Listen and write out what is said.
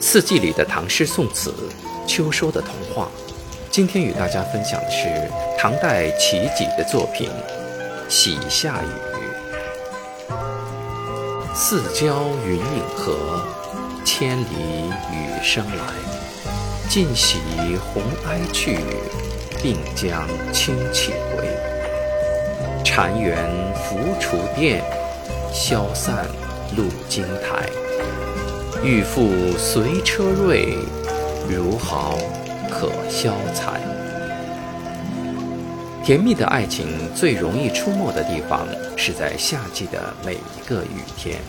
四季里的唐诗宋词，秋收的童话。今天与大家分享的是唐代齐己的作品《喜下雨》。四郊云影合，千里雨声来。尽喜红哀去，并将清气回。禅园浮楚殿，消散路经台。欲复随车瑞，如豪可消财。甜蜜的爱情最容易出没的地方，是在夏季的每一个雨天。